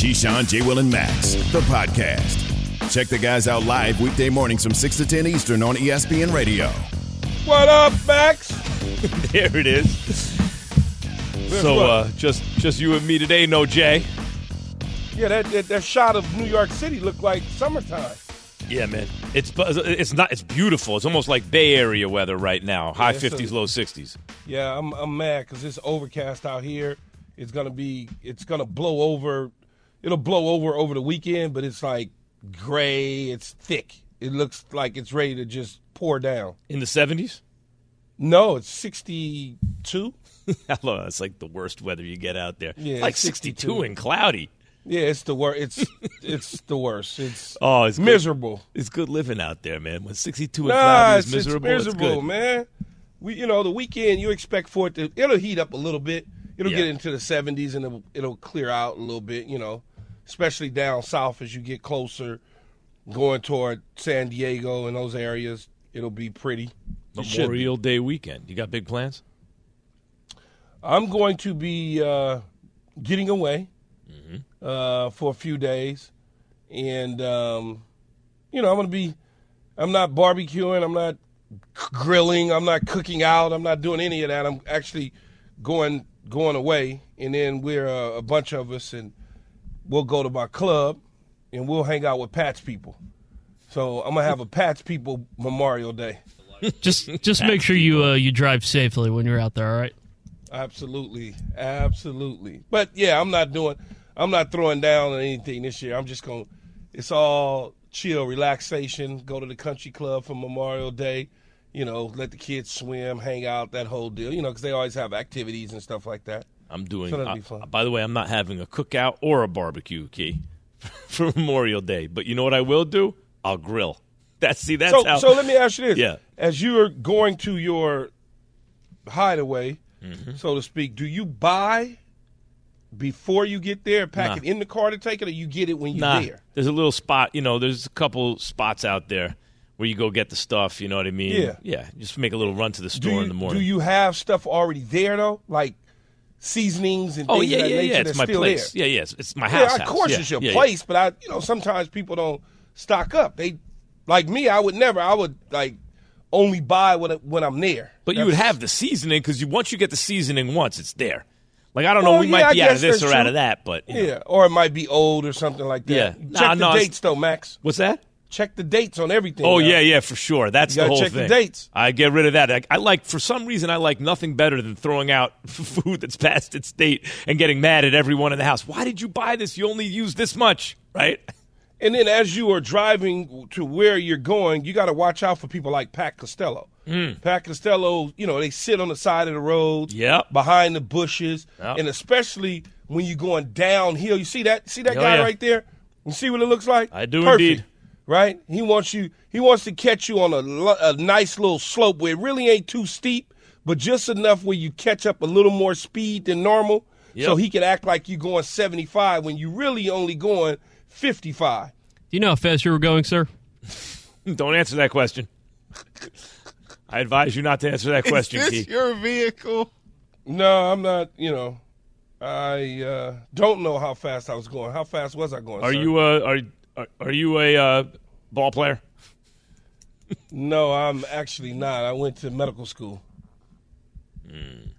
Keyshawn, J. Will, and Max, the podcast. Check the guys out live weekday mornings from 6 to 10 Eastern on ESPN Radio. What up, Max? there it is. So uh, just just you and me today, no Jay. Yeah, that, that that shot of New York City looked like summertime. Yeah, man. It's it's not it's beautiful. It's almost like Bay Area weather right now. High it's a- 50s, low 60s. Yeah, I'm I'm mad because it's overcast out here. It's gonna be it's gonna blow over. It'll blow over over the weekend, but it's like gray. It's thick. It looks like it's ready to just pour down. In the 70s? No, it's 62. Hello, it's like the worst weather you get out there. Yeah, like 62 62. and cloudy. Yeah, it's the worst. It's it's the worst. It's Oh, it's good. miserable. It's good living out there, man. When 62 and Nah, cloudy is it's, miserable, it's miserable, good. man. We, you know, the weekend you expect for it to it'll heat up a little bit. It'll Yeah. get into the 70s and it'll, it'll clear out a little bit. You know, especially down south as you get closer, going toward San Diego and those areas. It'll be pretty. Memorial Day weekend. You got big plans? I'm going to be uh, getting away Mm-hmm. uh, for a few days, and um, you know I'm going to be. I'm not barbecuing. I'm not grilling. I'm not cooking out. I'm not doing any of that. I'm actually going going away, and then we're uh, a bunch of us, and we'll go to my club, and we'll hang out with Pat's people. So I'm gonna have a Pat's people Memorial Day. Just just make sure you uh, you drive safely when you're out there. All right. Absolutely, absolutely. But yeah, I'm not doing, I'm not throwing down on anything this year. I'm just going. to It's all chill, relaxation. Go to the country club for Memorial Day. You know, let the kids swim, hang out, that whole deal. You know, because they always have activities and stuff like that. I'm doing. So that'd uh, be fun. by the way, I'm not having a cookout or a barbecue, Key, for Memorial Day. But you know what I will do? I'll grill. That's see, that's so, how. so let me ask you this: Yeah. as you are going to your hideaway, Mm-hmm. so to speak, do you buy before you get there, pack Nah. it in the car to take it, or you get it when you're nah, there? there's a little spot. You know, there's a couple spots out there where you go get the stuff. You know what I mean? Yeah. Yeah. Just make a little run to the store you, in the morning. do you have stuff already there though, like seasonings and oh things yeah, of that yeah, nature yeah. It's that's my still place. there? Yeah, yeah. It's, it's my Yeah, house. of course Yeah, it's your yeah, yeah. place, but I, you know, sometimes people don't stock up. They, like me, I would never. I would like only buy when when I'm there. But you would have the seasoning because you once you get the seasoning once, it's there. Like I don't know, we yeah, might I be out of this that's or out of that, but you know. Yeah, or it might be old or something like that. Yeah. Check Nah, the no, dates though, Max. What's that? Check the dates on everything. Oh now. yeah, yeah, for sure. That's You the whole check the thing. dates. I get rid of that. I, I like, for some reason, I like nothing better than throwing out food that's past its date and getting mad at everyone in the house. Why did you buy this? You only use this much, right? And then as you are driving to where you're going, you got to watch out for people like Pat Costello. Mm. Pat Costello, you know, they sit on the side of the road, Yep. behind the bushes, Yep. and especially when you're going downhill. You see that? See that Oh, guy yeah. right there? You see what it looks like? I do Perfect, indeed. Right? He wants you. He wants to catch you on a, a nice little slope where it really ain't too steep, but just enough where you catch up a little more speed than normal, so he can act like you're going 75 when you really only going 55. Do you know how fast you were going, sir? Don't answer that question. I advise you not to answer that question, Is this Key. your vehicle? No, I'm not. You know, I uh, don't know how fast I was going. How fast was I going? Are sir? you a are are, are you a uh, ball player? No, I'm actually not. I went to medical school. Hmm.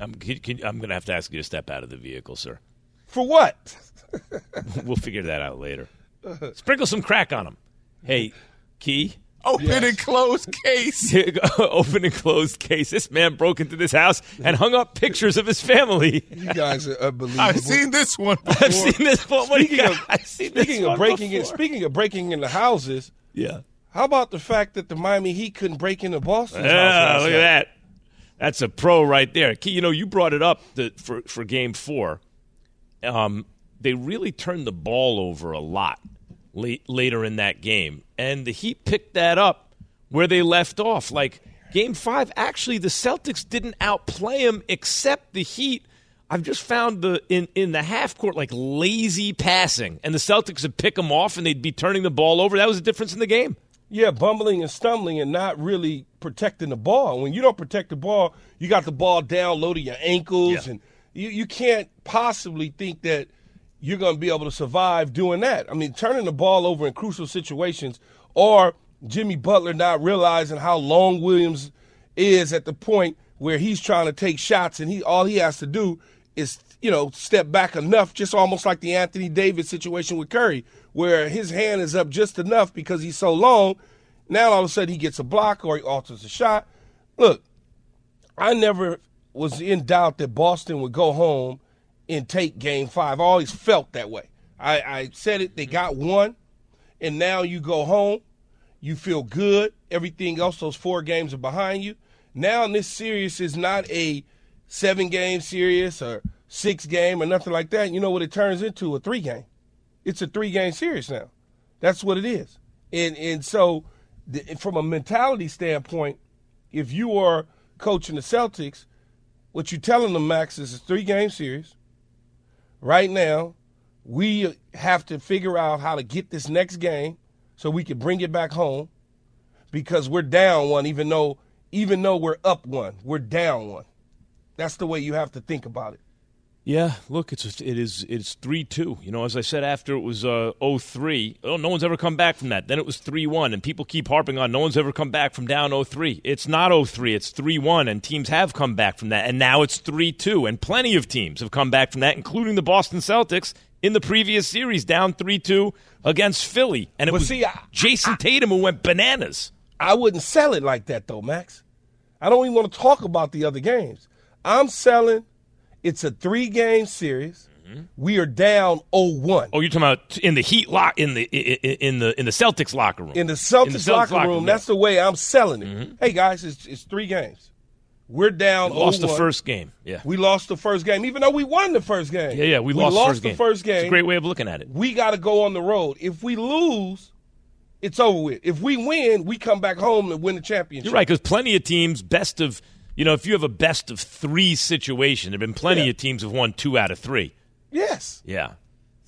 I'm can, can, I'm going to have to ask you to step out of the vehicle, sir. For what? We'll figure that out later. Sprinkle some crack on him. Hey, Key. Open Yes. and closed case. Open and closed case. This man broke into this house and hung up pictures of his family. You guys are unbelievable. I've seen this one before. I've seen this one. What do you Speaking got? of- I've seen this Speaking one of breaking in, before. speaking of breaking into houses, yeah. how about the fact that the Miami Heat couldn't break into Boston? Yeah, last look at that. That's a pro right there. Key, you know, you brought it up the, for for game four. Um, they really turned the ball over a lot late, later in that game, and the Heat picked that up where they left off. Like game five, actually, the Celtics didn't outplay them except the Heat. I've just found the in in the half court like lazy passing, and the Celtics would pick them off, and they'd be turning the ball over. That was the difference in the game. Yeah, bumbling and stumbling and not really protecting the ball. When you don't protect the ball, you got the ball down low to your ankles, Yeah. and you, you can't possibly think that you're going to be able to survive doing that. I mean, turning the ball over in crucial situations or Jimmy Butler not realizing how long Williams is at the point where he's trying to take shots and he all he has to do is, you know, step back enough, just almost like the Anthony Davis situation with Curry, where his hand is up just enough because he's so long. Now all of a sudden he gets a block or he alters a shot. Look, I never was in doubt that Boston would go home and take game five. I always felt that way. I, I said it, they mm-hmm. got one, and now you go home, you feel good. Everything else, those four games are behind you. Now, this series is not a seven game series or six game or nothing like that. You know what it turns into? A three game. It's a three game series now. That's what it is. And, and so, the, from a mentality standpoint, if you are coaching the Celtics, what you're telling them, Max, is a three game series. Right now, we have to figure out how to get this next game so we can bring it back home because we're down one, even though even though we're up one, we're down one. That's the way you have to think about it. Yeah, look, it's just, it is it's three two. You know, as I said after it was uh 03, oh no one's ever come back from that. Then it was three one, and people keep harping on no one's ever come back from down 03. It's not 03, it's three one, and teams have come back from that, and now it's three two, and plenty of teams have come back from that, including the Boston Celtics in the previous series, down three two against Philly, and it But was see, I- Jayson Tatum who went bananas. I wouldn't sell it like that though, Max. I don't even want to talk about the other games. I'm selling it's a three game series. We are down 0-1. Oh, oh you're talking about in the Heat lock in the in the in the Celtics locker room. in the Celtics, locker, room, yeah. that's the way I'm selling it. Mm-hmm. Hey guys, it's, it's three games. We're down. lost the 0-1. first game. Yeah. We lost the first game, even though we won the first game. Yeah, yeah, we, lost, the first the game. first game. It's a great way of looking at it. We got to go on the road. If we lose, it's over with. If we win, we come back home and win the championship. You're right, because plenty of teams, best of, you know, if you have a best of three situation, there have been plenty Yeah. of teams have won two out of three. Yes. Yeah.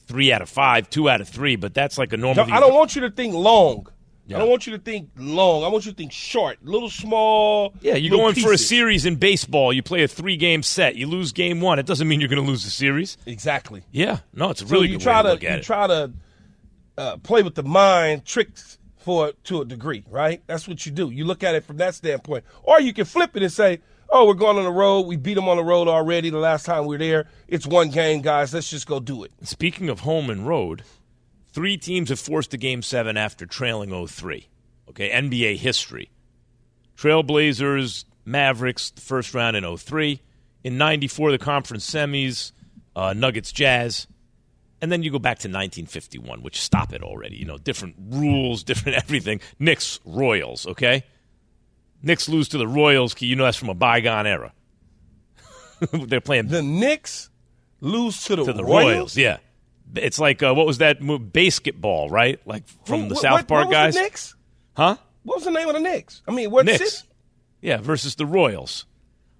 Three out of five, two out of three, but that's like a normal. No, I don't want you to think long. Yeah. I don't want you to think long. I want you to think short, little small. Yeah, you're going for a series in baseball. You play a three game set. You lose game one. It doesn't mean you're going to lose the series. Exactly. Yeah. No, it's a So really you good try to to look at you it. try to uh, play with the mind, tricks for to a degree, right? That's what you do. You look at it from that standpoint, or you can flip it and say, "Oh, we're going on the road. We beat them on the road already. The last time we were there, it's one game, guys. Let's just go do it." Speaking of home and road, three teams have forced a game seven after trailing 0-3. Okay, NBA history. Trailblazers, Mavericks, first round in 03. In 94, the conference semis, uh, Nuggets, Jazz. And then you go back to 1951, which stop it already. You know, different rules, different everything. Knicks, Royals, okay? Knicks lose to the Royals. you know that's from a bygone era. They're playing The Knicks lose to the, to the Royals. Royals. Yeah, it's like uh, what was that move? Basketball, right? Like from Who- the what- South what- Park what was guys, The Knicks? huh? What was the name of the Knicks? I mean, what Knicks. city? Yeah, versus the Royals.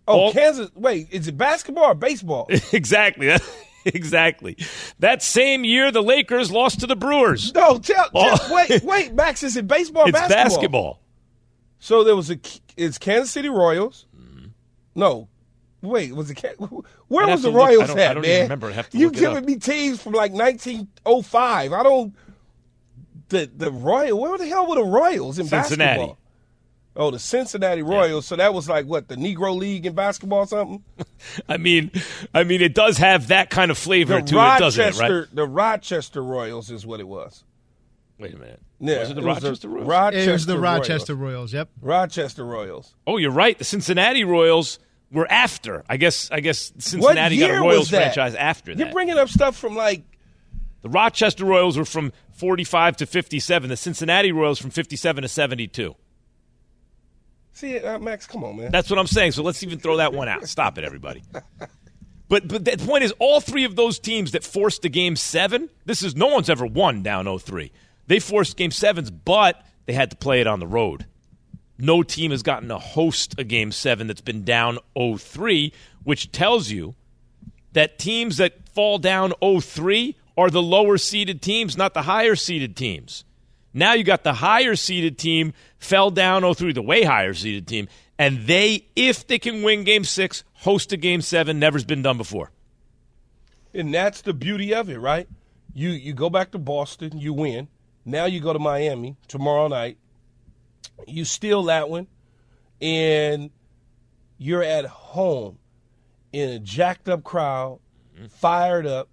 Oh, All- Kansas. Wait, is it basketball or baseball? exactly, exactly. That same year, the Lakers lost to the Brewers. no, tell, Oh. tell- wait, wait, Max. Is it baseball? It's basketball? basketball. So there was a. It's Kansas City Royals. Mm-hmm. No, wait. Was it? Can- Where was the look- I Royals don't- at, I don't man? even remember. I'd have to you giving me teams from like 1905. I don't. The the Royal. Where the hell were the Royals in Cincinnati. basketball? Oh, the Cincinnati Royals. So that was like what the Negro League in basketball, or something. I mean, I mean, it does have that kind of flavor The to it, doesn't it? Right? the Rochester Royals is what it was. Wait a minute. Yeah, was it the was Rochester Royals? Rochester It was the Rochester Royals. Yep. Rochester Royals. oh, you're right. The Cincinnati Royals were after. I guess. I guess Cincinnati got year a Royals franchise after that. You're bringing up stuff from like The Rochester Royals were from 45 to 57. The Cincinnati Royals from 57 to 72. See, uh, Max, come on, man. That's what I'm saying. So let's even throw that one out. Stop it, everybody. But but the point is, all three of those teams that forced the game seven. This is no one's ever won down 0-3. They forced game sevens, but they had to play it on the road. No team has gotten to host a game seven that's been down 0-3, which tells you that teams that fall down 0-3 are the lower seeded teams, not the higher seeded teams. Now you got the higher seeded team fell down 0-3, the way higher seeded team, and they, if they can win game six, host a game seven. Never's been done before. And that's the beauty of it, right? You you go back to Boston, you win. Now you go to Miami tomorrow night. You steal that one, and you're at home in a jacked up crowd, mm. fired up.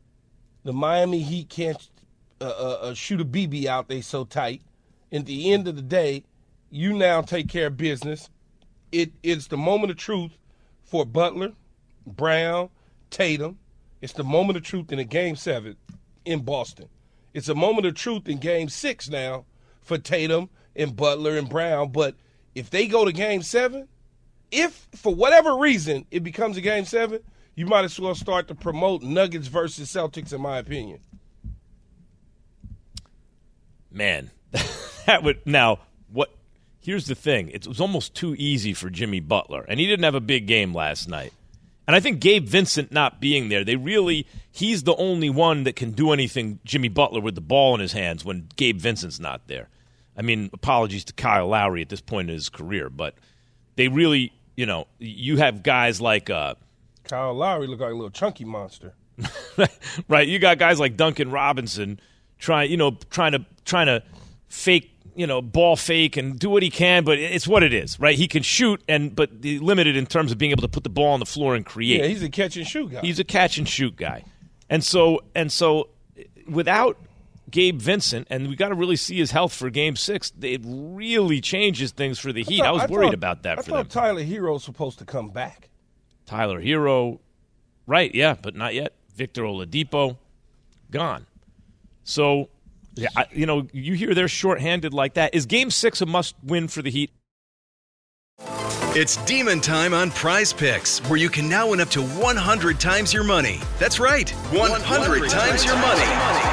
The Miami Heat can't uh, uh, shoot a BB out. They so tight. At the end of the day, you now take care of business. It it's the moment of truth for Butler, Brown, Tatum. It's the moment of truth in a game seven in Boston. It's a moment of truth in game six now for Tatum and Butler and Brown. But if they go to game seven, if for whatever reason it becomes a game seven, you might as well start to promote Nuggets versus Celtics, in my opinion. Man, that would now what? Here's the thing: it was almost too easy for Jimmy Butler, and he didn't have a big game last night. And I think Gabe Vincent not being there, they really he's the only one that can do anything. Jimmy Butler with the ball in his hands when Gabe Vincent's not there. I mean, apologies to Kyle Lowry at this point in his career, but they really, you know, you have guys like. Uh, Kyle Lowry look like a little chunky monster. right, you got guys like Duncan Robinson trying, you know, trying to trying to fake, you know, ball fake and do what he can, but it's what it is, right? He can shoot and but limited in terms of being able to put the ball on the floor and create. Yeah, he's a catch and shoot guy. He's a catch and shoot guy. And so and so without Gabe Vincent, and we got to really see his health for Game Six. It really changes things for the Heat. I, thought- was worried thought- about that for I for thought them. Tyler Herro's supposed to come back. Tyler Herro, right? Yeah, but not yet. Victor Oladipo, gone. So, yeah, I, you know, you hear they're shorthanded like that. Is Game Six a must-win for the Heat? It's demon time on PrizePicks, where you can now win up to 100 times your money. That's right, 100, times your money.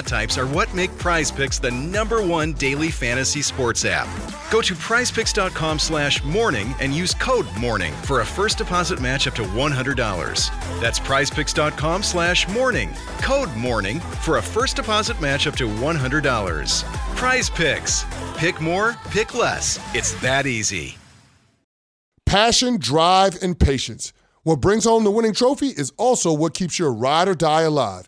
types are what make PrizePicks the number one daily fantasy sports app. Go to prizepicks.com slash morning and use code morning for a first deposit match up to $100. That's prizepicks.com slash morning. Code morning for a first deposit match up to $100. PrizePicks. Pick more, pick less. It's that easy. Passion, drive, and patience. What brings home the winning trophy is also what keeps your ride or die alive.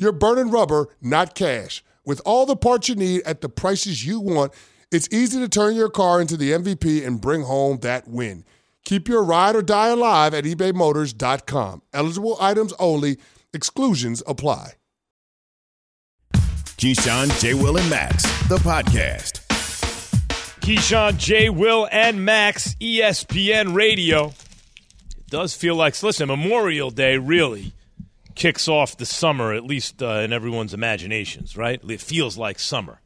you're burning rubber, not cash. With all the parts you need at the prices you want, it's easy to turn your car into the MVP and bring home that win. Keep your ride or die alive at ebaymotors.com. Eligible items only, exclusions apply. Keyshawn, J. Will, and Max, the podcast. Keyshawn, J. Will, and Max, ESPN Radio. It does feel like, listen, Memorial Day really kicks off the summer, at least uh, in everyone's imaginations, right? It feels like summer.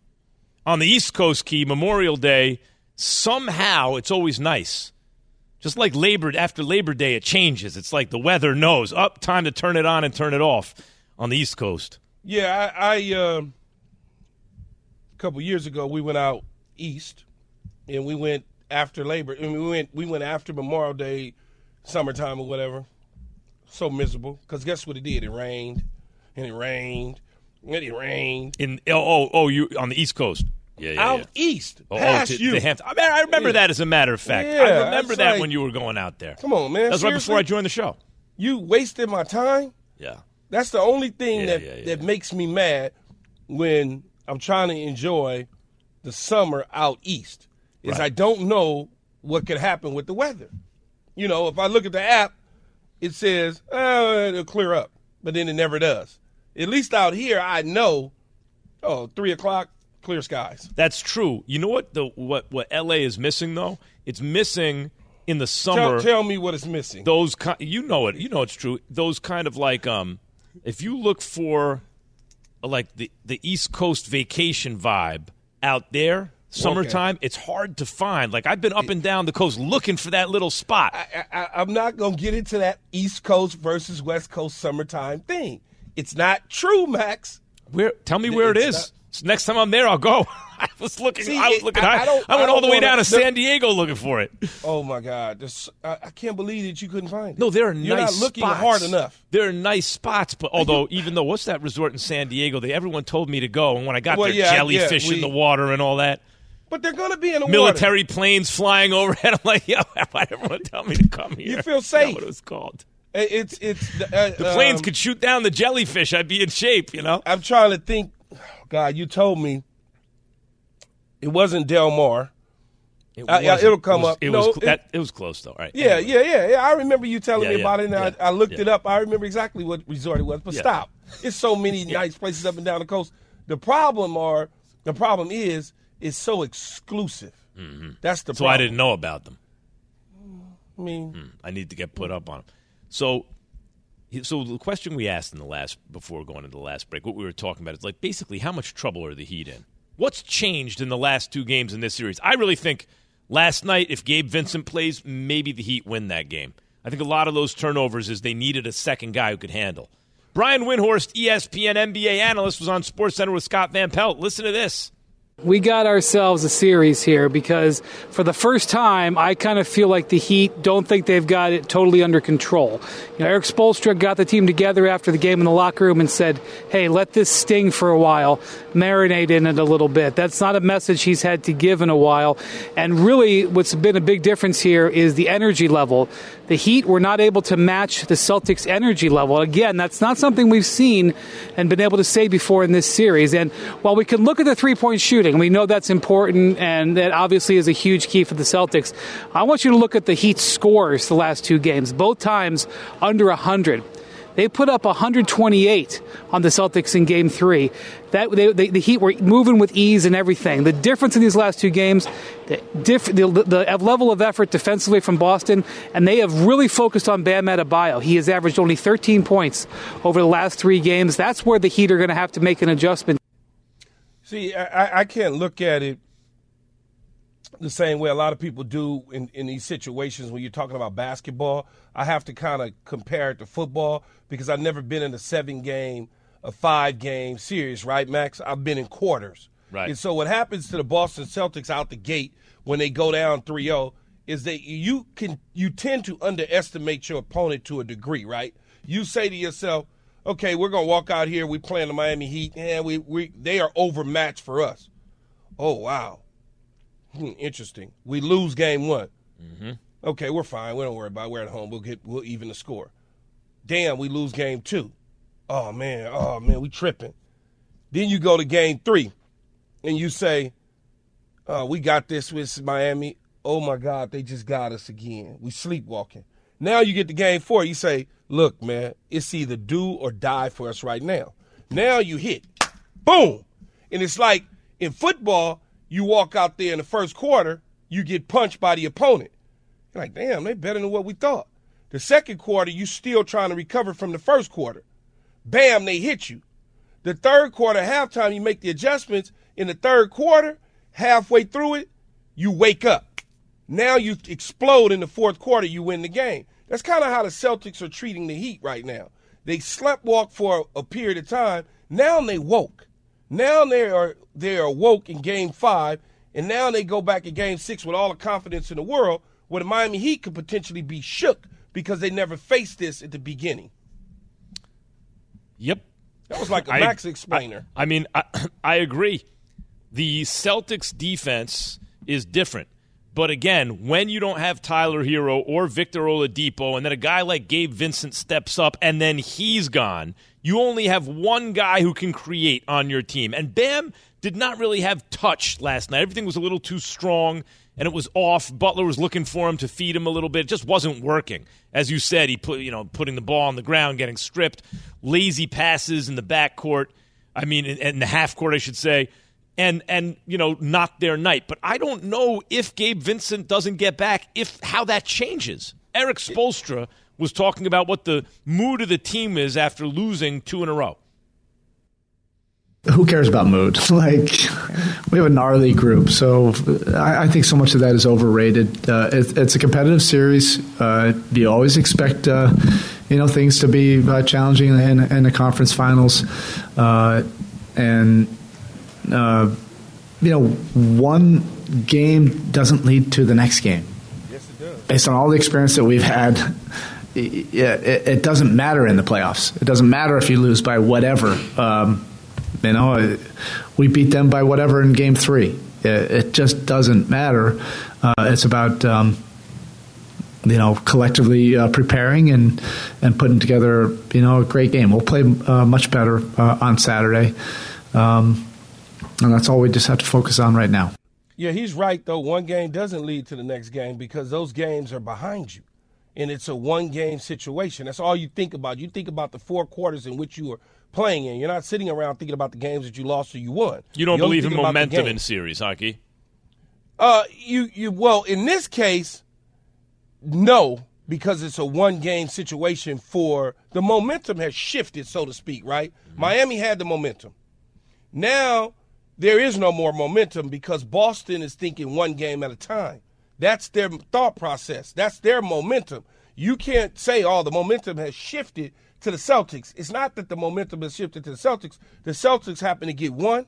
On the East Coast, Key, Memorial Day, somehow it's always nice. Just like Labor after Labor Day, it changes. It's like the weather knows up time to turn it on and turn it off on the East Coast. Yeah, I, I uh, a couple years ago we went out east, and we went after Labor. I mean, we went we went after Memorial Day, summertime or whatever. So miserable because guess what it did? It rained, and it rained, and it rained. In oh oh, oh you on the East Coast. Yeah, yeah, out yeah. east, Oh, oh past to- you. to Hampton. I, mean, I remember Yeah. that as a matter of fact. Yeah, I remember that like- when you were going out there. Come on, man. That was right before I joined the show. You wasted my time. Yeah. That's the only thing that that makes me mad when I'm trying to enjoy the summer out east. Is Right. I don't know what could happen with the weather. You know, if I look at the app, it says oh, it'll clear up, but then it never does. At least out here, I know. Oh, three o'clock, clear skies. That's true. You know what the what what LA is missing though? It's missing in the summer. Tell, tell me it's missing. those ki- you know it. You know it's true. Those kind of like um, if you look for like the the East Coast vacation vibe out there, summertime, it's hard to find. Like I've been up and down the coast looking for that little spot. I, I, I'm not gonna get into that East Coast versus West Coast summertime thing. It's not true, Max. Where? Tell me where it It's is. So next time I'm there, I'll go. I was looking. See, I was it- looking. I- I, I don't- I went I all the way down to San Diego looking for it. Oh my God, this, I, I can't believe that you couldn't find it. No, there are You're nice not looking spots. hard enough. There are nice spots, but although even though what's that resort in San Diego? They everyone told me to go, and when I got Well, there, yeah, jellyfish yeah, we- in the water and all that, But they're gonna be in the military planes flying overhead. I'm like, yo, why did everyone tell me to come here? You feel That's safe. what it was called. It's it's uh, The planes um, could shoot down the jellyfish. I'd be in shape, you know. I'm trying to think. God, you told me it wasn't Del Mar. It Uh, yeah, wasn't- it'll come it was, up. It No, was it- that, it was close though, right? Yeah, yeah, yeah, yeah. I remember you telling Yeah, me about yeah, it, and yeah, I, I looked it up. I remember exactly what resort it was. But stop. It's so many nice places up and down the coast. The problem are the problem is it's so exclusive. That's the Mm-hmm. So problem. I didn't know about them. I mean, I need to get put up on them. So, so the question we asked in the last before going into the last break, what we were talking about is like basically how much trouble are the Heat in? What's changed in the last two games in this series? I really think last night, if Gabe Vincent plays, maybe the Heat win that game. I think a lot of those turnovers is they needed a second guy who could handle. Brian Windhorst, ESPN NBA analyst, was on SportsCenter with Scott Van Pelt. Listen to this. We got ourselves a series here because for the first time, I kind of feel like the Heat don't think they've got it totally under control. You know, Erik Spoelstra got the team together after the game in the locker room and said, "Hey, let this sting for a while, marinate in it a little bit." That's not a message he's had to give in a while. And really, what's been a big difference here is the energy level. The Heat were not able to match the Celtics' energy level. Again, that's not something we've seen and been able to say before in this series. And while we can look at the three point shooting, we know that's important and that obviously is a huge key for the Celtics. I want you to look at the Heat scores the last two games, both times under 100. They put up 128 on the Celtics in Game Three. That they, they, the Heat were moving with ease and everything. The difference in these last two games, the, diff, the, the level of effort defensively from Boston, and they have really focused on Bam Adebayo. He has averaged only 13 points over the last three games. That's where the Heat are going to have to make an adjustment. see, I, I can't look at it the same way a lot of people do in, in these situations when you're talking about basketball. I have to kind of compare it to football because I've never been in a seven game, a five game series, right, Max? I've been in quarters. Right. And so what happens to the Boston Celtics out the gate when they go down 3-0 is that you can you tend to underestimate your opponent to a degree, right? You say to yourself, "Okay, we're going to walk out here, we playing the Miami Heat, and we we they are overmatched for us." Oh, wow. Hmm, interesting. We lose game 1. Okay, we're fine. We don't worry about it. We're at home. We'll get we'll even the score. Damn, we lose game 2. Oh man, oh man, we tripping. Then you go to game 3 and you say, uh, we got this with Miami. Oh my God, they just got us again. We sleepwalking. Now you get to game four. You say, look, man, it's either do or die for us right now. Now you hit, boom, and it's like in football, you walk out there in the first quarter, you get punched by the opponent. You're like, damn, they better than what we thought. The second quarter, you still trying to recover from the first quarter. Bam, they hit you. The third quarter, halftime, you make the adjustments. In the third quarter, halfway through it, you wake up. Now you explode in the fourth quarter, you win the game. That's kind of how the Celtics are treating the Heat right now. They slept for a period of time. Now they woke. Now they are they are woke in game five, and now they go back in game six with all the confidence in the world, where the Miami Heat could potentially be shook because they never faced this at the beginning. Yep. That was like a I- Max explainer. I, I mean, I, I agree. The Celtics defense is different. But again, when you don't have Tyler Herro or Victor Oladipo, and then a guy like Gabe Vincent steps up and then he's gone, you only have one guy who can create on your team. And Bam did not really have touch last night. Everything was a little too strong and it was off. Butler was looking for him to feed him a little bit. It just wasn't working. As you said, he put you know putting the ball on the ground, getting stripped, lazy passes in the backcourt. I mean, in, in the half court, I should say, and and you know not their night. But I don't know if Gabe Vincent doesn't get back, if how that changes. Erik Spoelstra was talking about what the mood of the team is after losing two in a row who cares about mood? like, we have a gnarly group, so I, I think so much of that is overrated. Uh, it, it's a competitive series. Uh, you always expect, uh, you know, things to be uh, challenging in, in, the conference finals, uh, and uh, you know, one game doesn't lead to the next game. Yes, it does. Based on all the experience that we've had. It, it, it doesn't matter in the playoffs. It doesn't matter if you lose by whatever. Um, you know, we beat them by whatever in game three. It, just doesn't matter. Uh, it's about um, you know collectively uh, preparing and and putting together you know a great game. We'll play uh, much better uh, on Saturday, um, and that's all we just have to focus on right now. Yeah, he's right though. One game doesn't lead to the next game because those games are behind you and it's a one game situation. That's all you think about. You think about the four quarters in which you are playing in. You're not sitting around thinking about the games that you lost or you won. You don't You're believe in momentum in series hockey? Uh, you you well in this case, no, because it's a one game situation. For the momentum has shifted, so to speak. Right? Mm-hmm. Miami had the momentum. Now there is no more momentum because Boston is thinking one game at a time. That's their thought process. That's their momentum. You can't say, oh, the momentum has shifted to the Celtics. It's not that the momentum has shifted to the Celtics. The Celtics happen to get one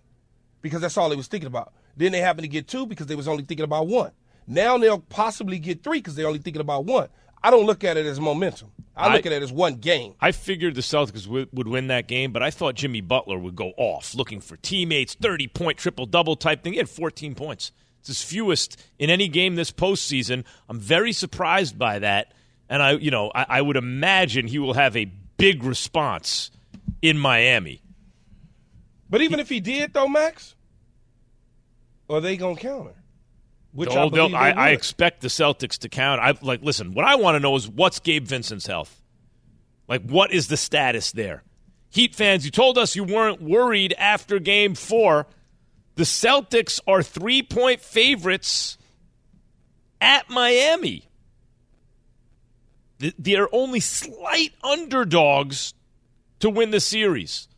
because that's all they was thinking about. Then they happen to get two because they was only thinking about one. Now they'll possibly get three because they're only thinking about one. I don't look at it as momentum. I look I, at it as one game. I figured the Celtics would, would, win that game, but I thought Jimmy Butler would go off looking for teammates, 30 point triple double type thing. He had 14 points. It's his fewest in any game this postseason. I'm very surprised by that, and I, you know, I, I would imagine he will have a big response in Miami. But even he, if he did, though, Max, are they gonna counter? Which I, I, I, expect the Celtics to count. I like listen. What I want to know is what's Gabe Vincent's health. Like, what is the status there? Heat fans, you told us you weren't worried after Game Four. The Celtics are three point favorites at Miami. They're only slight underdogs to win the series.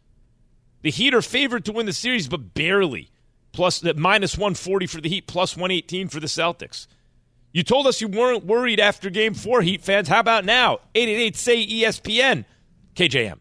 The Heat are favored to win the series, but barely. Plus, that minus 140 for the Heat, plus 118 for the Celtics. You told us you weren't worried after game four, Heat fans. How about now? 888 say ESPN. KJM.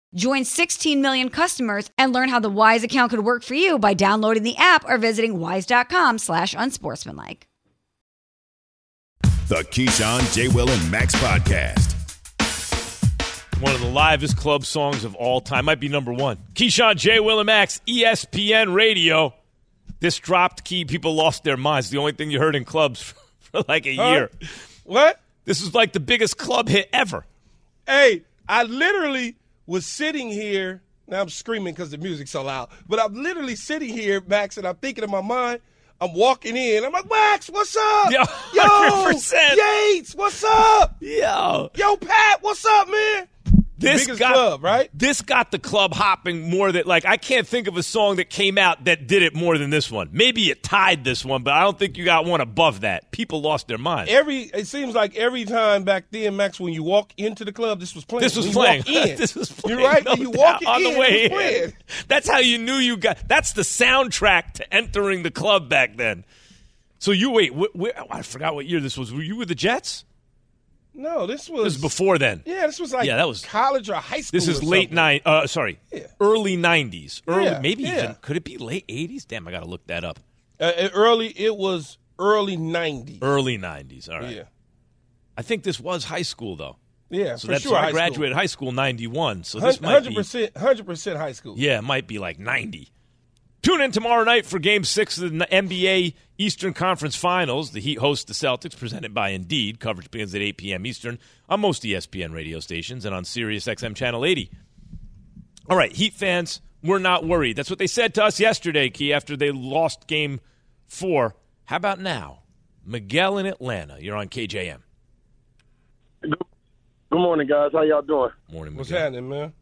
Join 16 million customers and learn how the Wise account could work for you by downloading the app or visiting wise.com slash unsportsmanlike. The Keyshawn, J. Will, and Max podcast. One of the livest club songs of all time. Might be number one. Keyshawn, J. Will, and Max, ESPN Radio. This dropped key. People lost their minds. The only thing you heard in clubs for like a huh? year. What? This is like the biggest club hit ever. Hey, I literally was sitting here. Now I'm screaming because the music's so loud. But I'm literally sitting here, Max, and I'm thinking in my mind, I'm walking in. I'm like, Max, what's up? Yo, 100%. Yo, Yates, what's up? Yo. Yo, Pat, what's up, man? This got club, right? This got the club hopping more than like I can't think of a song that came out that did it more than this one. Maybe it tied this one, but I don't think you got one above that. People lost their mind. Every it seems like every time back then, Max, when you walk into the club, this was playing. This was When playing. In, this was playing. You're right. no you walk on in, the way it was playing. in. That's how you knew you got. That's the soundtrack to entering the club back then. So you wait. Wh- wh- I forgot what year this was. Were you with the Jets? No, this was This was before then. Yeah, this was like Yeah, that was- college or high school. This is late nine. Uh, sorry, early nineties. Early, Yeah, maybe yeah. even could it be late eighties? Damn, I got to look that up. Uh, uh, early. It was early '90s. Early nineties. All right. Yeah, I think this was high school though. yeah, So for that's sure. I graduated high school ninety one. So this might Hundred be percent, hundred percent high school. yeah, it might be like ninety. Tune in tomorrow night for Game Six of the NBA Eastern Conference Finals. The Heat host the Celtics, presented by Indeed. Coverage begins at 8 p.m. Eastern on most ESPN radio stations and on Sirius XM Channel 80. All right, Heat fans, we're not worried. That's what they said to us yesterday, Key, after they lost Game Four. How about now? Miguel in Atlanta. You're on KJM. Good morning, guys. How y'all doing? Morning, What's happening, man?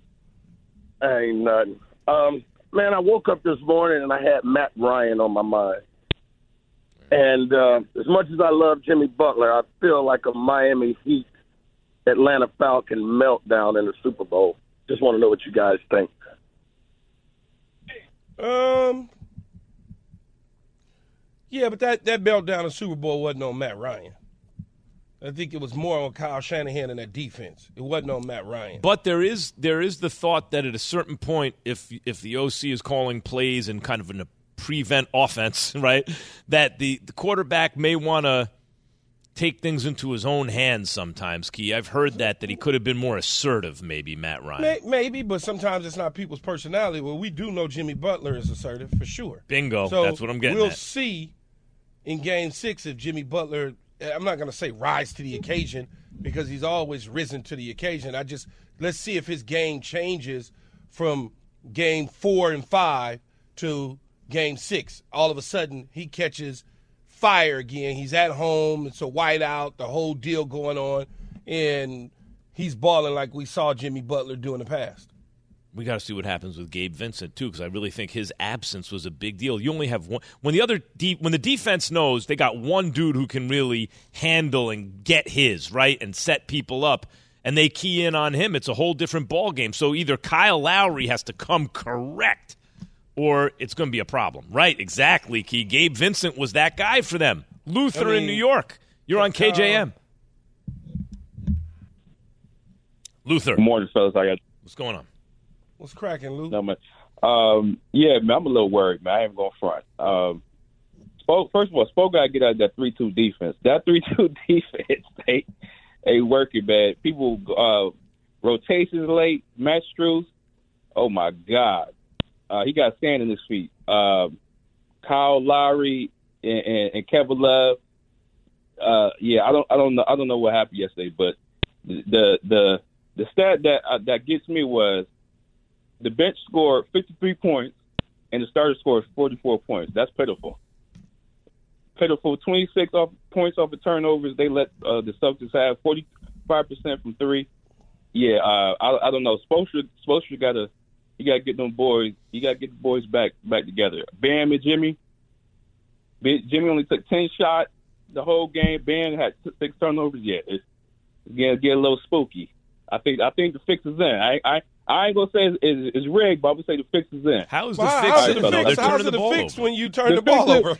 Ain't nothing. Um, man, I woke up this morning and I had Matt Ryan on my mind. And uh, as much as I love Jimmy Butler, I feel like a Miami Heat Atlanta Falcon meltdown in the Super Bowl. Just want to know what you guys think. Um. Yeah, but that that belt down in Super Bowl wasn't on Matt Ryan. I think it was more on Kyle Shanahan and that defense. It wasn't on Matt Ryan. But there is there is the thought that at a certain point, if if the OC is calling plays and kind of in a prevent offense, right, that the, the quarterback may want to take things into his own hands sometimes. Key, I've heard that that he could have been more assertive, maybe Matt Ryan. May, maybe, but sometimes it's not people's personality. Well, we do know Jimmy Butler is assertive for sure. Bingo, So that's what I'm getting We'll at. see in Game Six if Jimmy Butler. I'm not going to say rise to the occasion because he's always risen to the occasion. I just let's see if his game changes from Game Four and Five to Game Six. All of a sudden, he catches fire again. He's at home. It's a whiteout. The whole deal going on, and he's balling like we saw Jimmy Butler do in the past. We got to see what happens with Gabe Vincent too, because I really think his absence was a big deal. You only have one when the other de- when the defense knows they got one dude who can really handle and get his right and set people up, and they key in on him. It's a whole different ball game. So either Kyle Lowry has to come correct, or it's going to be a problem. Right? Exactly. Key. Gabe Vincent was that guy for them. Luther I in New York. You're on Kyle- um, KJM. Luther, Good morning, fellas. I got what's going on? What's cracking, Luke? no man. Um, yeah, man, I'm a little worried, man. I ain't going front. Um, Spo, first of all, Spo got to get out of that three-two defense. That three-two defense, they they working, man. People uh, rotations late. Max Strus, oh my god, uh, he got sand in his feet. Um, Kyle Lowry and, and, and Kevin Love. Uh, yeah, I don't, I don't know, I don't know what happened yesterday, but the the the stat that uh, that gets me was the bench scored 53 points and the starter scored 44 points. That's pitiful. Pitiful. 26 off points off of turnovers. They let uh, the Celtics have 45 percent from three. Yeah, uh, I, I don't know. Spoelstra, Spoelstra got to you got to get them boys. You got to get the boys back back together. Bam and Jimmy. Jimmy only took 10 shots the whole game. Bam had six turnovers. Yeah, it's, it's gonna get a little spooky. I think I think the fix is in. I I, I ain't gonna say it's, it's, it's rigged, but I'm gonna say the fix is in. How is the Well, fix? how's in, it though? They're How's turning it the ball fixed over. when you turn The the ball fix is- over?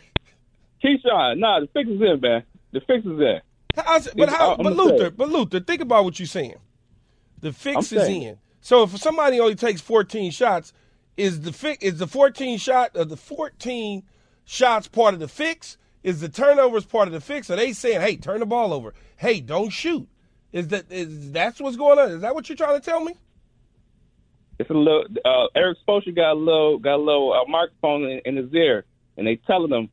Keyshawn, nah, the fix is in, man. The fix is in. How's it, but how? I'm But gonna say Luther, but Luther, think about what you're saying. The fix I'm is saying. in. So if somebody only takes 14 shots, is the fix is the 14 shot of the 14 shots part of the fix? Is the turnovers part of the fix? Are they saying, "Hey, turn the ball over. Hey, don't shoot"? Is that is that's what's going on? Is that what you're trying to tell me? It's a little. Uh, Erik Spoelstra got a little got a little uh, microphone in, in his ear, and they telling him,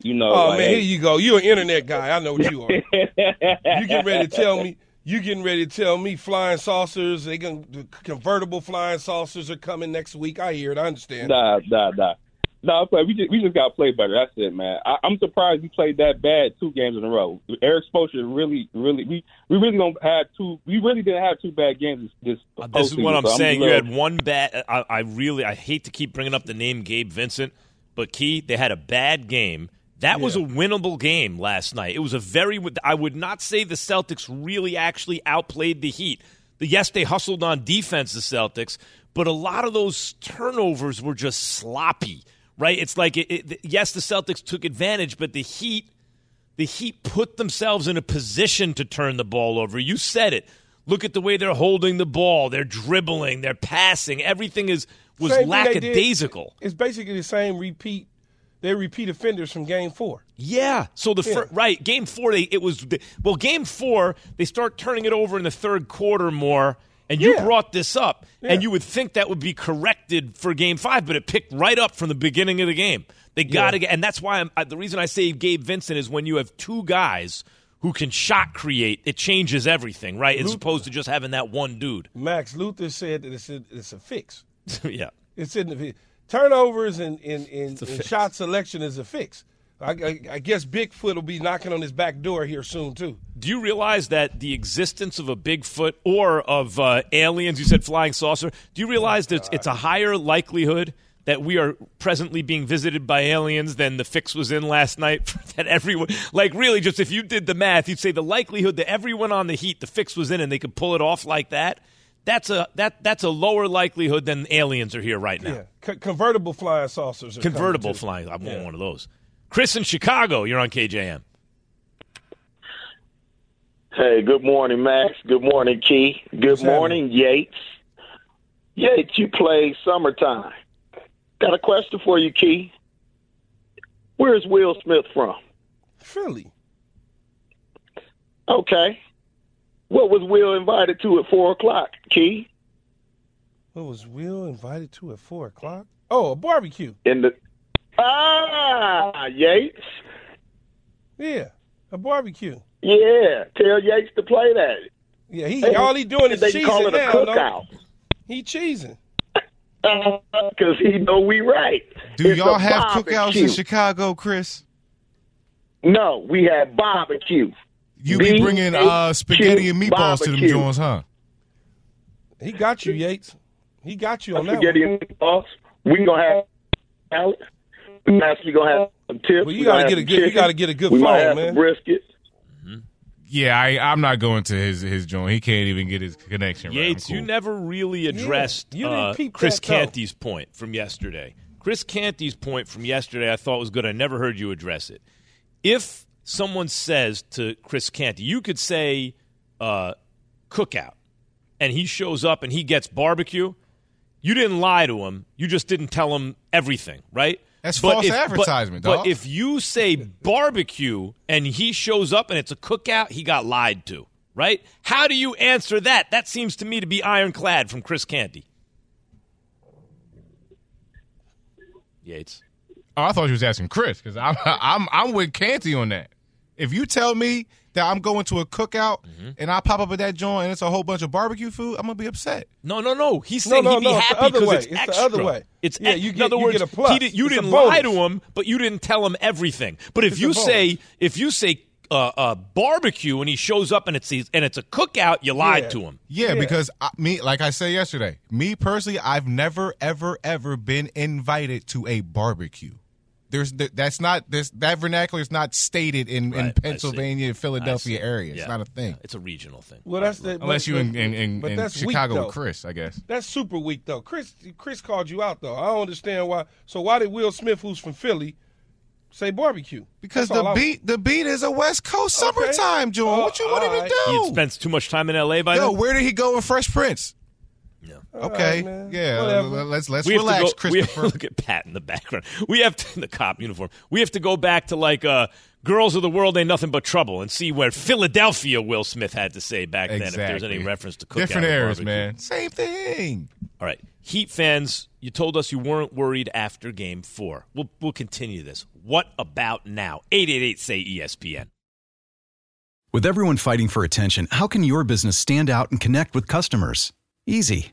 you know. Oh like, man, here you go. You're an internet guy. I know what you are. you getting ready to tell me? You getting ready to tell me flying saucers? They going the convertible flying saucers are coming next week. I hear it. I understand. Nah, nah, nah. No, but we just we just got to play better. That's it, man. I, I'm surprised we played that bad two games in a row. Erik Spoelstra really, really, we we really don't have two. We really didn't have two bad games this. this, uh, This is what I'm so saying. a You had one bad. I, I really, I hate to keep bringing up the name Gabe Vincent, but Key, they had a bad game. That was a winnable game last night. It was a very. I would not say the Celtics really actually outplayed the Heat. Yes, they hustled on defense, the Celtics, but a lot of those turnovers were just sloppy. Right? It's like, it, it, yes, the Celtics took advantage, but the Heat the Heat put themselves in a position to turn the ball over. You said it. Look at the way they're holding the ball. They're dribbling. They're passing. Everything is was Same lackadaisical. It's basically the same repeat. They're repeat offenders from Game Four. Yeah. So the Yeah. fir- right game four, they it was well game four. They start turning it over in the third quarter more. And you Yeah. brought this up, Yeah. and you would think that would be corrected for Game Five, but it picked right up from the beginning of the game. They got to get, and that's why I'm, I, the reason I say Gabe Vincent is when you have two guys who can shot create, it changes everything, right? As opposed to just having that one dude. Max Luther said that it's a, it's a fix. yeah. It's in the turnovers and, and, and, and shot selection is a fix. I, I, I guess Bigfoot will be knocking on his back door here soon too. Do you realize that the existence of a Bigfoot or of uh, aliens, you said flying saucer, do you realize that it's, it's a higher likelihood that we are presently being visited by aliens than the fix was in last night? that everyone, like really, just if you did the math, you'd say the likelihood that everyone on the heat, the fix was in and they could pull it off like that. That's a that that's a lower likelihood than aliens are here right now. Yeah, Co- convertible flying saucers. Are Convertible flying. I want Yeah. one of those. Chris in Chicago, you're on KJM. Hey, good morning, Max. Good morning, Key. Good morning, Yates. Yates, you play summertime. Got a question for you, Key. Where's Will Smith from? Philly. Okay. What was Will invited to at four o'clock, Key? What was Will invited to at four o'clock? Oh, a barbecue. In the ah Yates. Yeah, a barbecue. Yeah, tell Yates to play that. Yeah, he Hey, all he doing is they cheesing call it a now. no? cookout. He cheesing. Because he know we right. Do It's y'all a have cookouts in Chicago, Chris? No, we have barbecue. You be bringing uh, spaghetti and meatballs to them barbecue. joints, huh? He got you, Yates. He got you on that spaghetti and meatballs. We gonna have salad. We actually gonna have some tips. Well, you We gotta gonna get a some good- you gotta get a good we might have man. Some brisket. Yeah, I, I'm not going to his his joint. He can't even get his connection right. I'm Yates, you never really addressed you uh, Chris. Canty's point from yesterday. Chris Canty's point from yesterday I thought was good. I never heard you address it. If someone says to Chris Canty, you could say uh, cookout, and he shows up and he gets barbecue, you didn't lie to him. You just didn't tell him everything, right? That's false if- but- advertisement, But dog. if you say barbecue and he shows up and it's a cookout, he got lied to, right? How do you answer that? That seems to me to be ironclad from Chris Canty. Yates. Oh, I thought you was asking Chris because I'm I'm I'm with Canty on that. If you tell me that I'm going to a cookout Mm-hmm. and I pop up at that joint and it's a whole bunch of barbecue food, I'm gonna be upset. No, no, no. He's No, saying no, he'd be no, happy because way. it's It's the extra. other way. It's Yeah, ex- you in get- other you words, get a plus. he did- you It's didn't lie to him, but you didn't tell him everything. But if It's you say if you say uh, uh, barbecue and he shows up and it's and it's a cookout, you lied Yeah. to him. Yeah, because I, me, like I said yesterday, me personally, I've never, ever, ever been invited to a barbecue. There's that's not this that vernacular is not stated in, Right, in. Pennsylvania, and Philadelphia area. It's Yeah. not a thing. It's a regional thing. Well, that's the Unless but- you in in, in, in that's weak, Chicago with Chris, I guess. That's super weak though. Chris Chris called you out though. I don't understand why. So why did Will Smith, who's from Philly, say barbecue? Because That's the beat the beat is a West Coast Okay. summertime joint. Oh, what you want him to He do? had spent too much time in L.A. by Yo, then. where did he go in Fresh Prince? All Okay, right, yeah. Whatever. Let's let's we relax, to go, we Christopher. look at Pat in the background. We have to, in the cop uniform. We have to go back to like uh, "Girls of the World Ain't Nothing But Trouble" and see where Philadelphia Will Smith had to say back then. If there's any reference to cookout Different or eras, man. Same thing. All right, Heat fans, you told us you weren't worried after Game Four. We'll we'll continue this. What about now? Eight eight eight say ESPN. With everyone fighting for attention, how can your business stand out and connect with customers? Easy.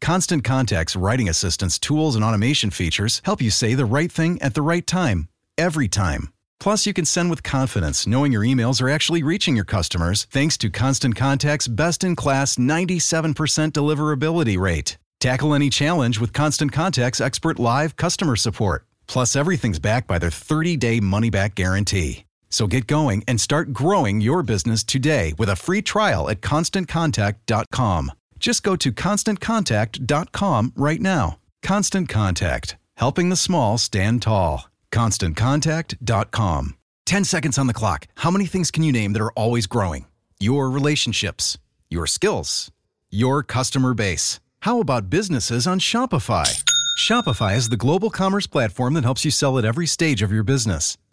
Constant Contact's writing assistance tools and automation features help you say the right thing at the right time, every time. Plus, you can send with confidence knowing your emails are actually reaching your customers thanks to Constant Contact's best in class 97% deliverability rate. Tackle any challenge with Constant Contact's expert live customer support. Plus, everything's backed by their 30 day money back guarantee. So get going and start growing your business today with a free trial at constantcontact.com. Just go to constantcontact.com right now. Constant Contact, helping the small stand tall. ConstantContact.com. 10 seconds on the clock. How many things can you name that are always growing? Your relationships, your skills, your customer base. How about businesses on Shopify? Shopify is the global commerce platform that helps you sell at every stage of your business.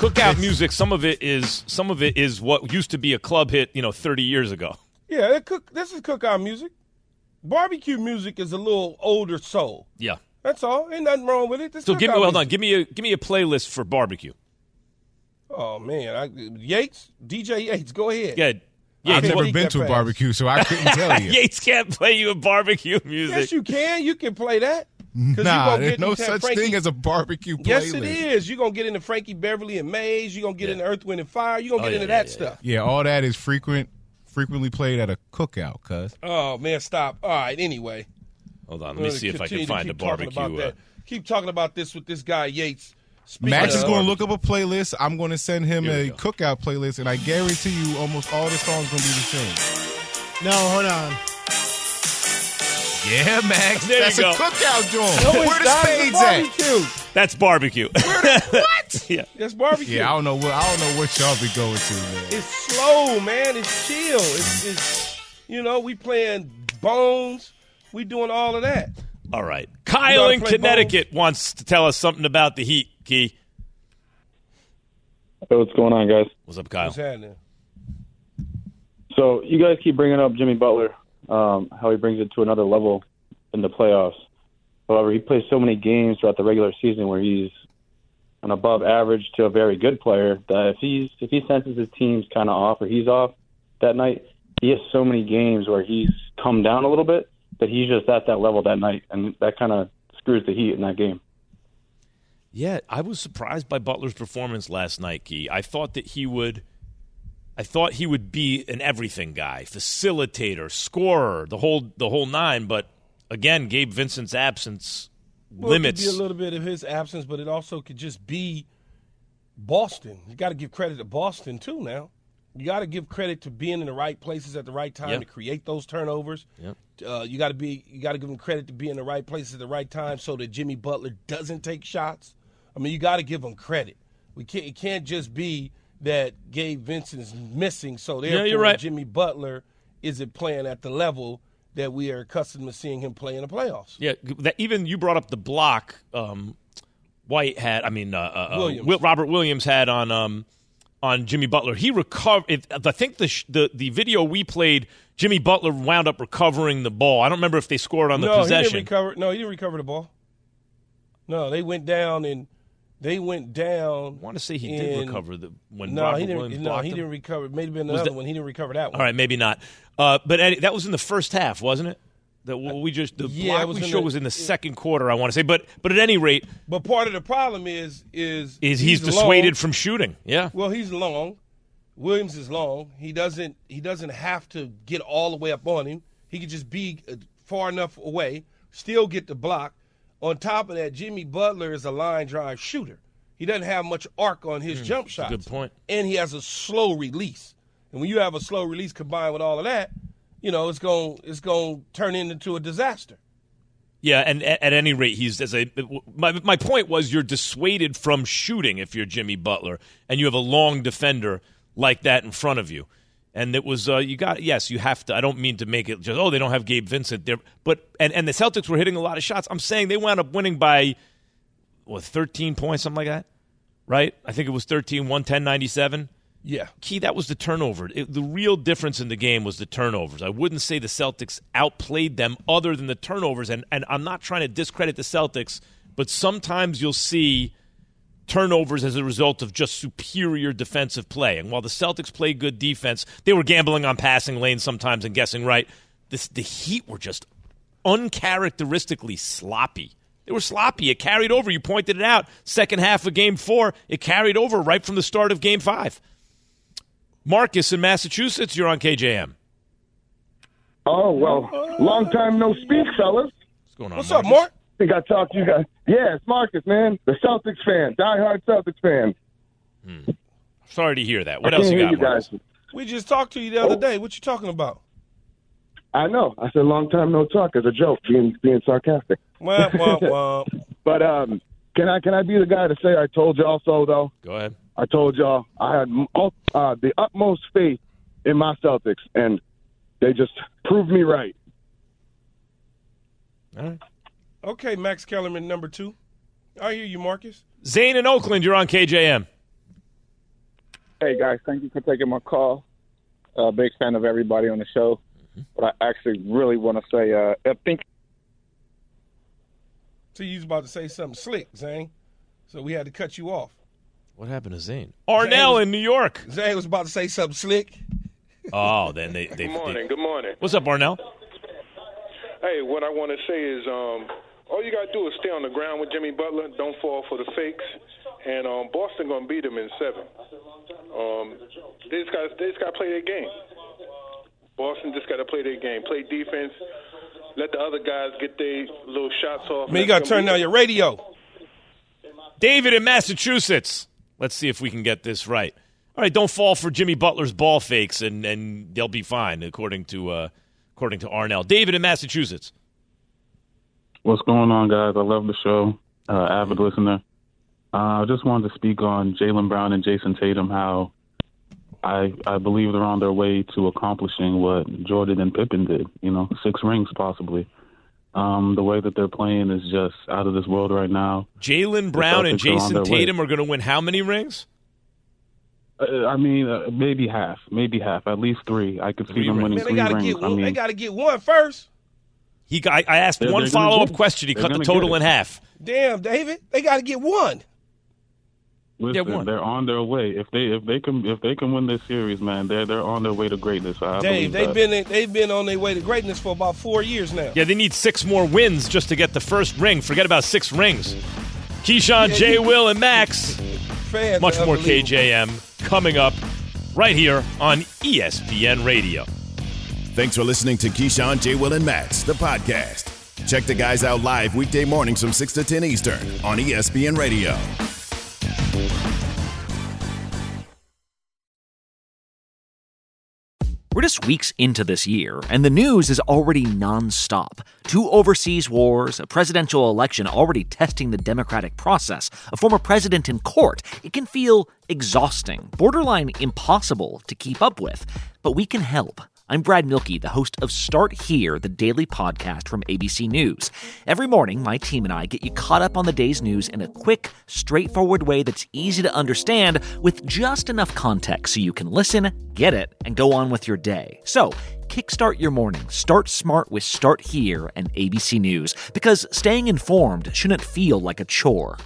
Cookout music, some of it is some of it is what used to be a club hit, you know, 30 years ago. Yeah, it cook, this is cookout music. Barbecue music is a little older soul. Yeah. That's all. Ain't nothing wrong with it. This So give me cookout hold on, give me a give me a playlist for barbecue. Oh man, I, Yates, DJ Yates, go ahead. Yeah. I I've never been to a barbecue, so I couldn't tell you. Yates can't play you a barbecue music. Yes, you can. You can play that. 'Cause you Nah, gonna there's get no such Frankie- thing as a barbecue playlist. Yes, it is. You're gonna get into Frankie Beverly and Maze. You're gonna get into Earth, Wind, and Fire. You're gonna Oh, get yeah, into yeah, that yeah, stuff. Yeah, all that is frequent, frequently played at a cookout, cuz. Oh man, stop. All right. Anyway, Hold on, let me see if I can find a keep talking barbecue. Uh. Keep talking about this with this guy Yates. Speaking Max is going to look up a playlist. I'm going to send him a go. cookout playlist, and I guarantee you, almost all the songs going to be the same. No, hold on. Yeah, Max, There you that's go. a cookout joint. No, Where the not. It's spades a at? barbecue. That's barbecue. what? yeah. That's barbecue. Yeah, I don't know what I don't know what y'all be going to, man. It's slow, man. It's chill. It's, it's you know, we playing bones. We doing all of that. All right. Kyle know how to in play Connecticut wants to tell us something about the Heat, Key. Hey, what's going on, guys? What's up, Kyle? What's happening? So you guys keep bringing up Jimmy Butler, um, how he brings it to another level in the playoffs. However, he plays so many games throughout the regular season where he's an above average to a very good player that if he's if he senses his team's kind of off or he's off that night, he has so many games where he's come down a little bit that he's just at that level that night, and that kind of screws the Heat in that game. Yeah, I was surprised by Butler's performance last night, Key. I thought that he would I thought he would be an everything guy, facilitator, scorer, the whole the whole nine, but again, Gabe Vincent's absence Well, limits It could be a little bit of his absence, but it also could just be Boston. You got to give credit to Boston too. Now, you got to give credit to being in the right places at the right time Yep. to create those turnovers. Yep. Uh, you got to be. You got to give him credit to being in the right places at the right time, so that Jimmy Butler doesn't take shots. I mean, you got to give him credit. We can't. It can't just be that Gabe Vincent is missing, so Yeah, therefore you're right. Jimmy Butler isn't playing at the level that we are accustomed to seeing him play in the playoffs. Yeah, that, even you brought up the block um, White had. I mean, uh, uh, Williams. Robert Williams had on um, on Jimmy Butler. He recovered. I think the, sh- the the video we played, Jimmy Butler wound up recovering the ball. I don't remember if they scored on the no, he possession. didn't recover. No, he didn't recover the ball. No, they went down and they went down. I want to say he did recover the when no, Robert he didn't. Williams no, he him? didn't recover. Maybe been another that- one. He didn't recover that one. All right, maybe not. Uh, but Eddie, that was in the first half, wasn't it? That we just the Yeah, block was we in showed the- was in the second quarter. I want to say, but but at any rate, But part of the problem is is is he's, dissuaded long. from shooting? Yeah. Well, he's long. Williams is long. He doesn't. He doesn't have to get all the way up on him. He could just be uh, far enough away, still get the block. On top of that, Jimmy Butler is a line drive shooter. He doesn't have much arc on his hmm, jump shots. good point. And he has a slow release. And when you have a slow release combined with all of that, you know, it's going it's going to turn into a disaster. Yeah, and at, at any rate, he's as a. My my point was you're dissuaded from shooting if you're Jimmy Butler, and you have a long defender like that in front of you. And it was uh, you got yes, you have to. I don't mean to make it just oh they don't have Gabe Vincent there, but and and the Celtics were hitting a lot of shots. I'm saying they wound up winning by what 13 points, something like that, right? I think it was 13, 110, 97. Yeah. Key, that was the turnover. It, the real difference in the game was the turnovers. I wouldn't say the Celtics outplayed them other than the turnovers. And, and I'm not trying to discredit the Celtics, but sometimes you'll see turnovers as a result of just superior defensive play. And while the Celtics played good defense, they were gambling on passing lanes sometimes and guessing right. This, the Heat were just uncharacteristically sloppy. They were sloppy. It carried over. You pointed it out. Second half of game four, it carried over right from the start of game five. Marcus in Massachusetts, you're on KJM. Oh, well, long time no speak, fellas. What's going on? What's up, Mark? I think I talked to you guys. Yeah, it's Marcus, man. The Celtics fan, diehard Celtics fan. Sorry to hear that. What I else can't you got, Marcus? guys. We just talked to you the other day. What you talking about? I know. I said long time no talk as a joke, being being sarcastic. Womp, womp, womp. But um, can I can I be the guy to say I told y'all so though? Go ahead. I told y'all I had uh, the utmost faith in my Celtics, and they just proved me right. All right. Okay, Max Kellerman, number two. I hear you, Marcus. Zane in Oakland, you're on KJM. Hey guys, thank you for taking my call. Uh, big fan of everybody on the show. But I actually really want to say, uh, I think So you was about to say something slick, Zane. So we had to cut you off. What happened to Zane? Arnell in New York. Zane was about to say something slick. Oh, then they. they Good morning. Good morning. What's up, Arnell? Hey, what I want to say is, um, all you got to do is stay on the ground with Jimmy Butler. Don't fall for the fakes. And um, Boston gonna beat them in seven. Um, they just got they just got to play their game. Boston just got to play their game, play defense. Let the other guys get their little shots off. Man, you got to turn down your radio. David in Massachusetts. Let's see if we can get this right. All right, don't fall for Jimmy Butler's ball fakes, and, and they'll be fine, according to uh, according to Arnell. David in Massachusetts. What's going on, guys? I love the show. Uh, avid listener. Uh, I just wanted to speak on Jaylen Brown and Jayson Tatum. How I I believe they're on their way to accomplishing what Jordan and Pippen did. You know, six rings possibly. Um, the way that they're playing is just out of this world right now. Jaylen Brown and Celtics are Jayson way. Tatum are going to win how many rings? Uh, I mean, uh, maybe half, maybe half, at least three. I could see them rings. winning Man, they three got to rings. get I mean, they got to get one first. He, I, I asked They're- one follow up question. He They're cut the total in half. Damn, David, they got to get one. listen, one. they're on their way. If they if they can if they can win this series, man, they're they're on their way to greatness. I Dave, they've that. been they've been on their way to greatness for about four years now. Yeah, they need six more wins just to get the first ring. Forget about six rings. Keyshawn, Yeah, Jay, Will, and Max. Fans Much more unbelievable. KJM coming up right here on ESPN Radio. Thanks for listening to Keyshawn, J. Will, and Max, the podcast. Check the guys out live weekday mornings from 6 to 10 Eastern on ESPN Radio. We're just weeks into this year, and the news is already nonstop. Two overseas wars, a presidential election already testing the democratic process, a former president in court. It can feel exhausting, borderline impossible to keep up with. But we can help. I'm Brad Mielke, the host of Start Here, the daily podcast from ABC News. Every morning, my team and I get you caught up on the day's news in a quick, straightforward way that's easy to understand with just enough context so you can listen, get it, and go on with your day. So, kickstart your morning. Start smart with Start Here and ABC News because staying informed shouldn't feel like a chore.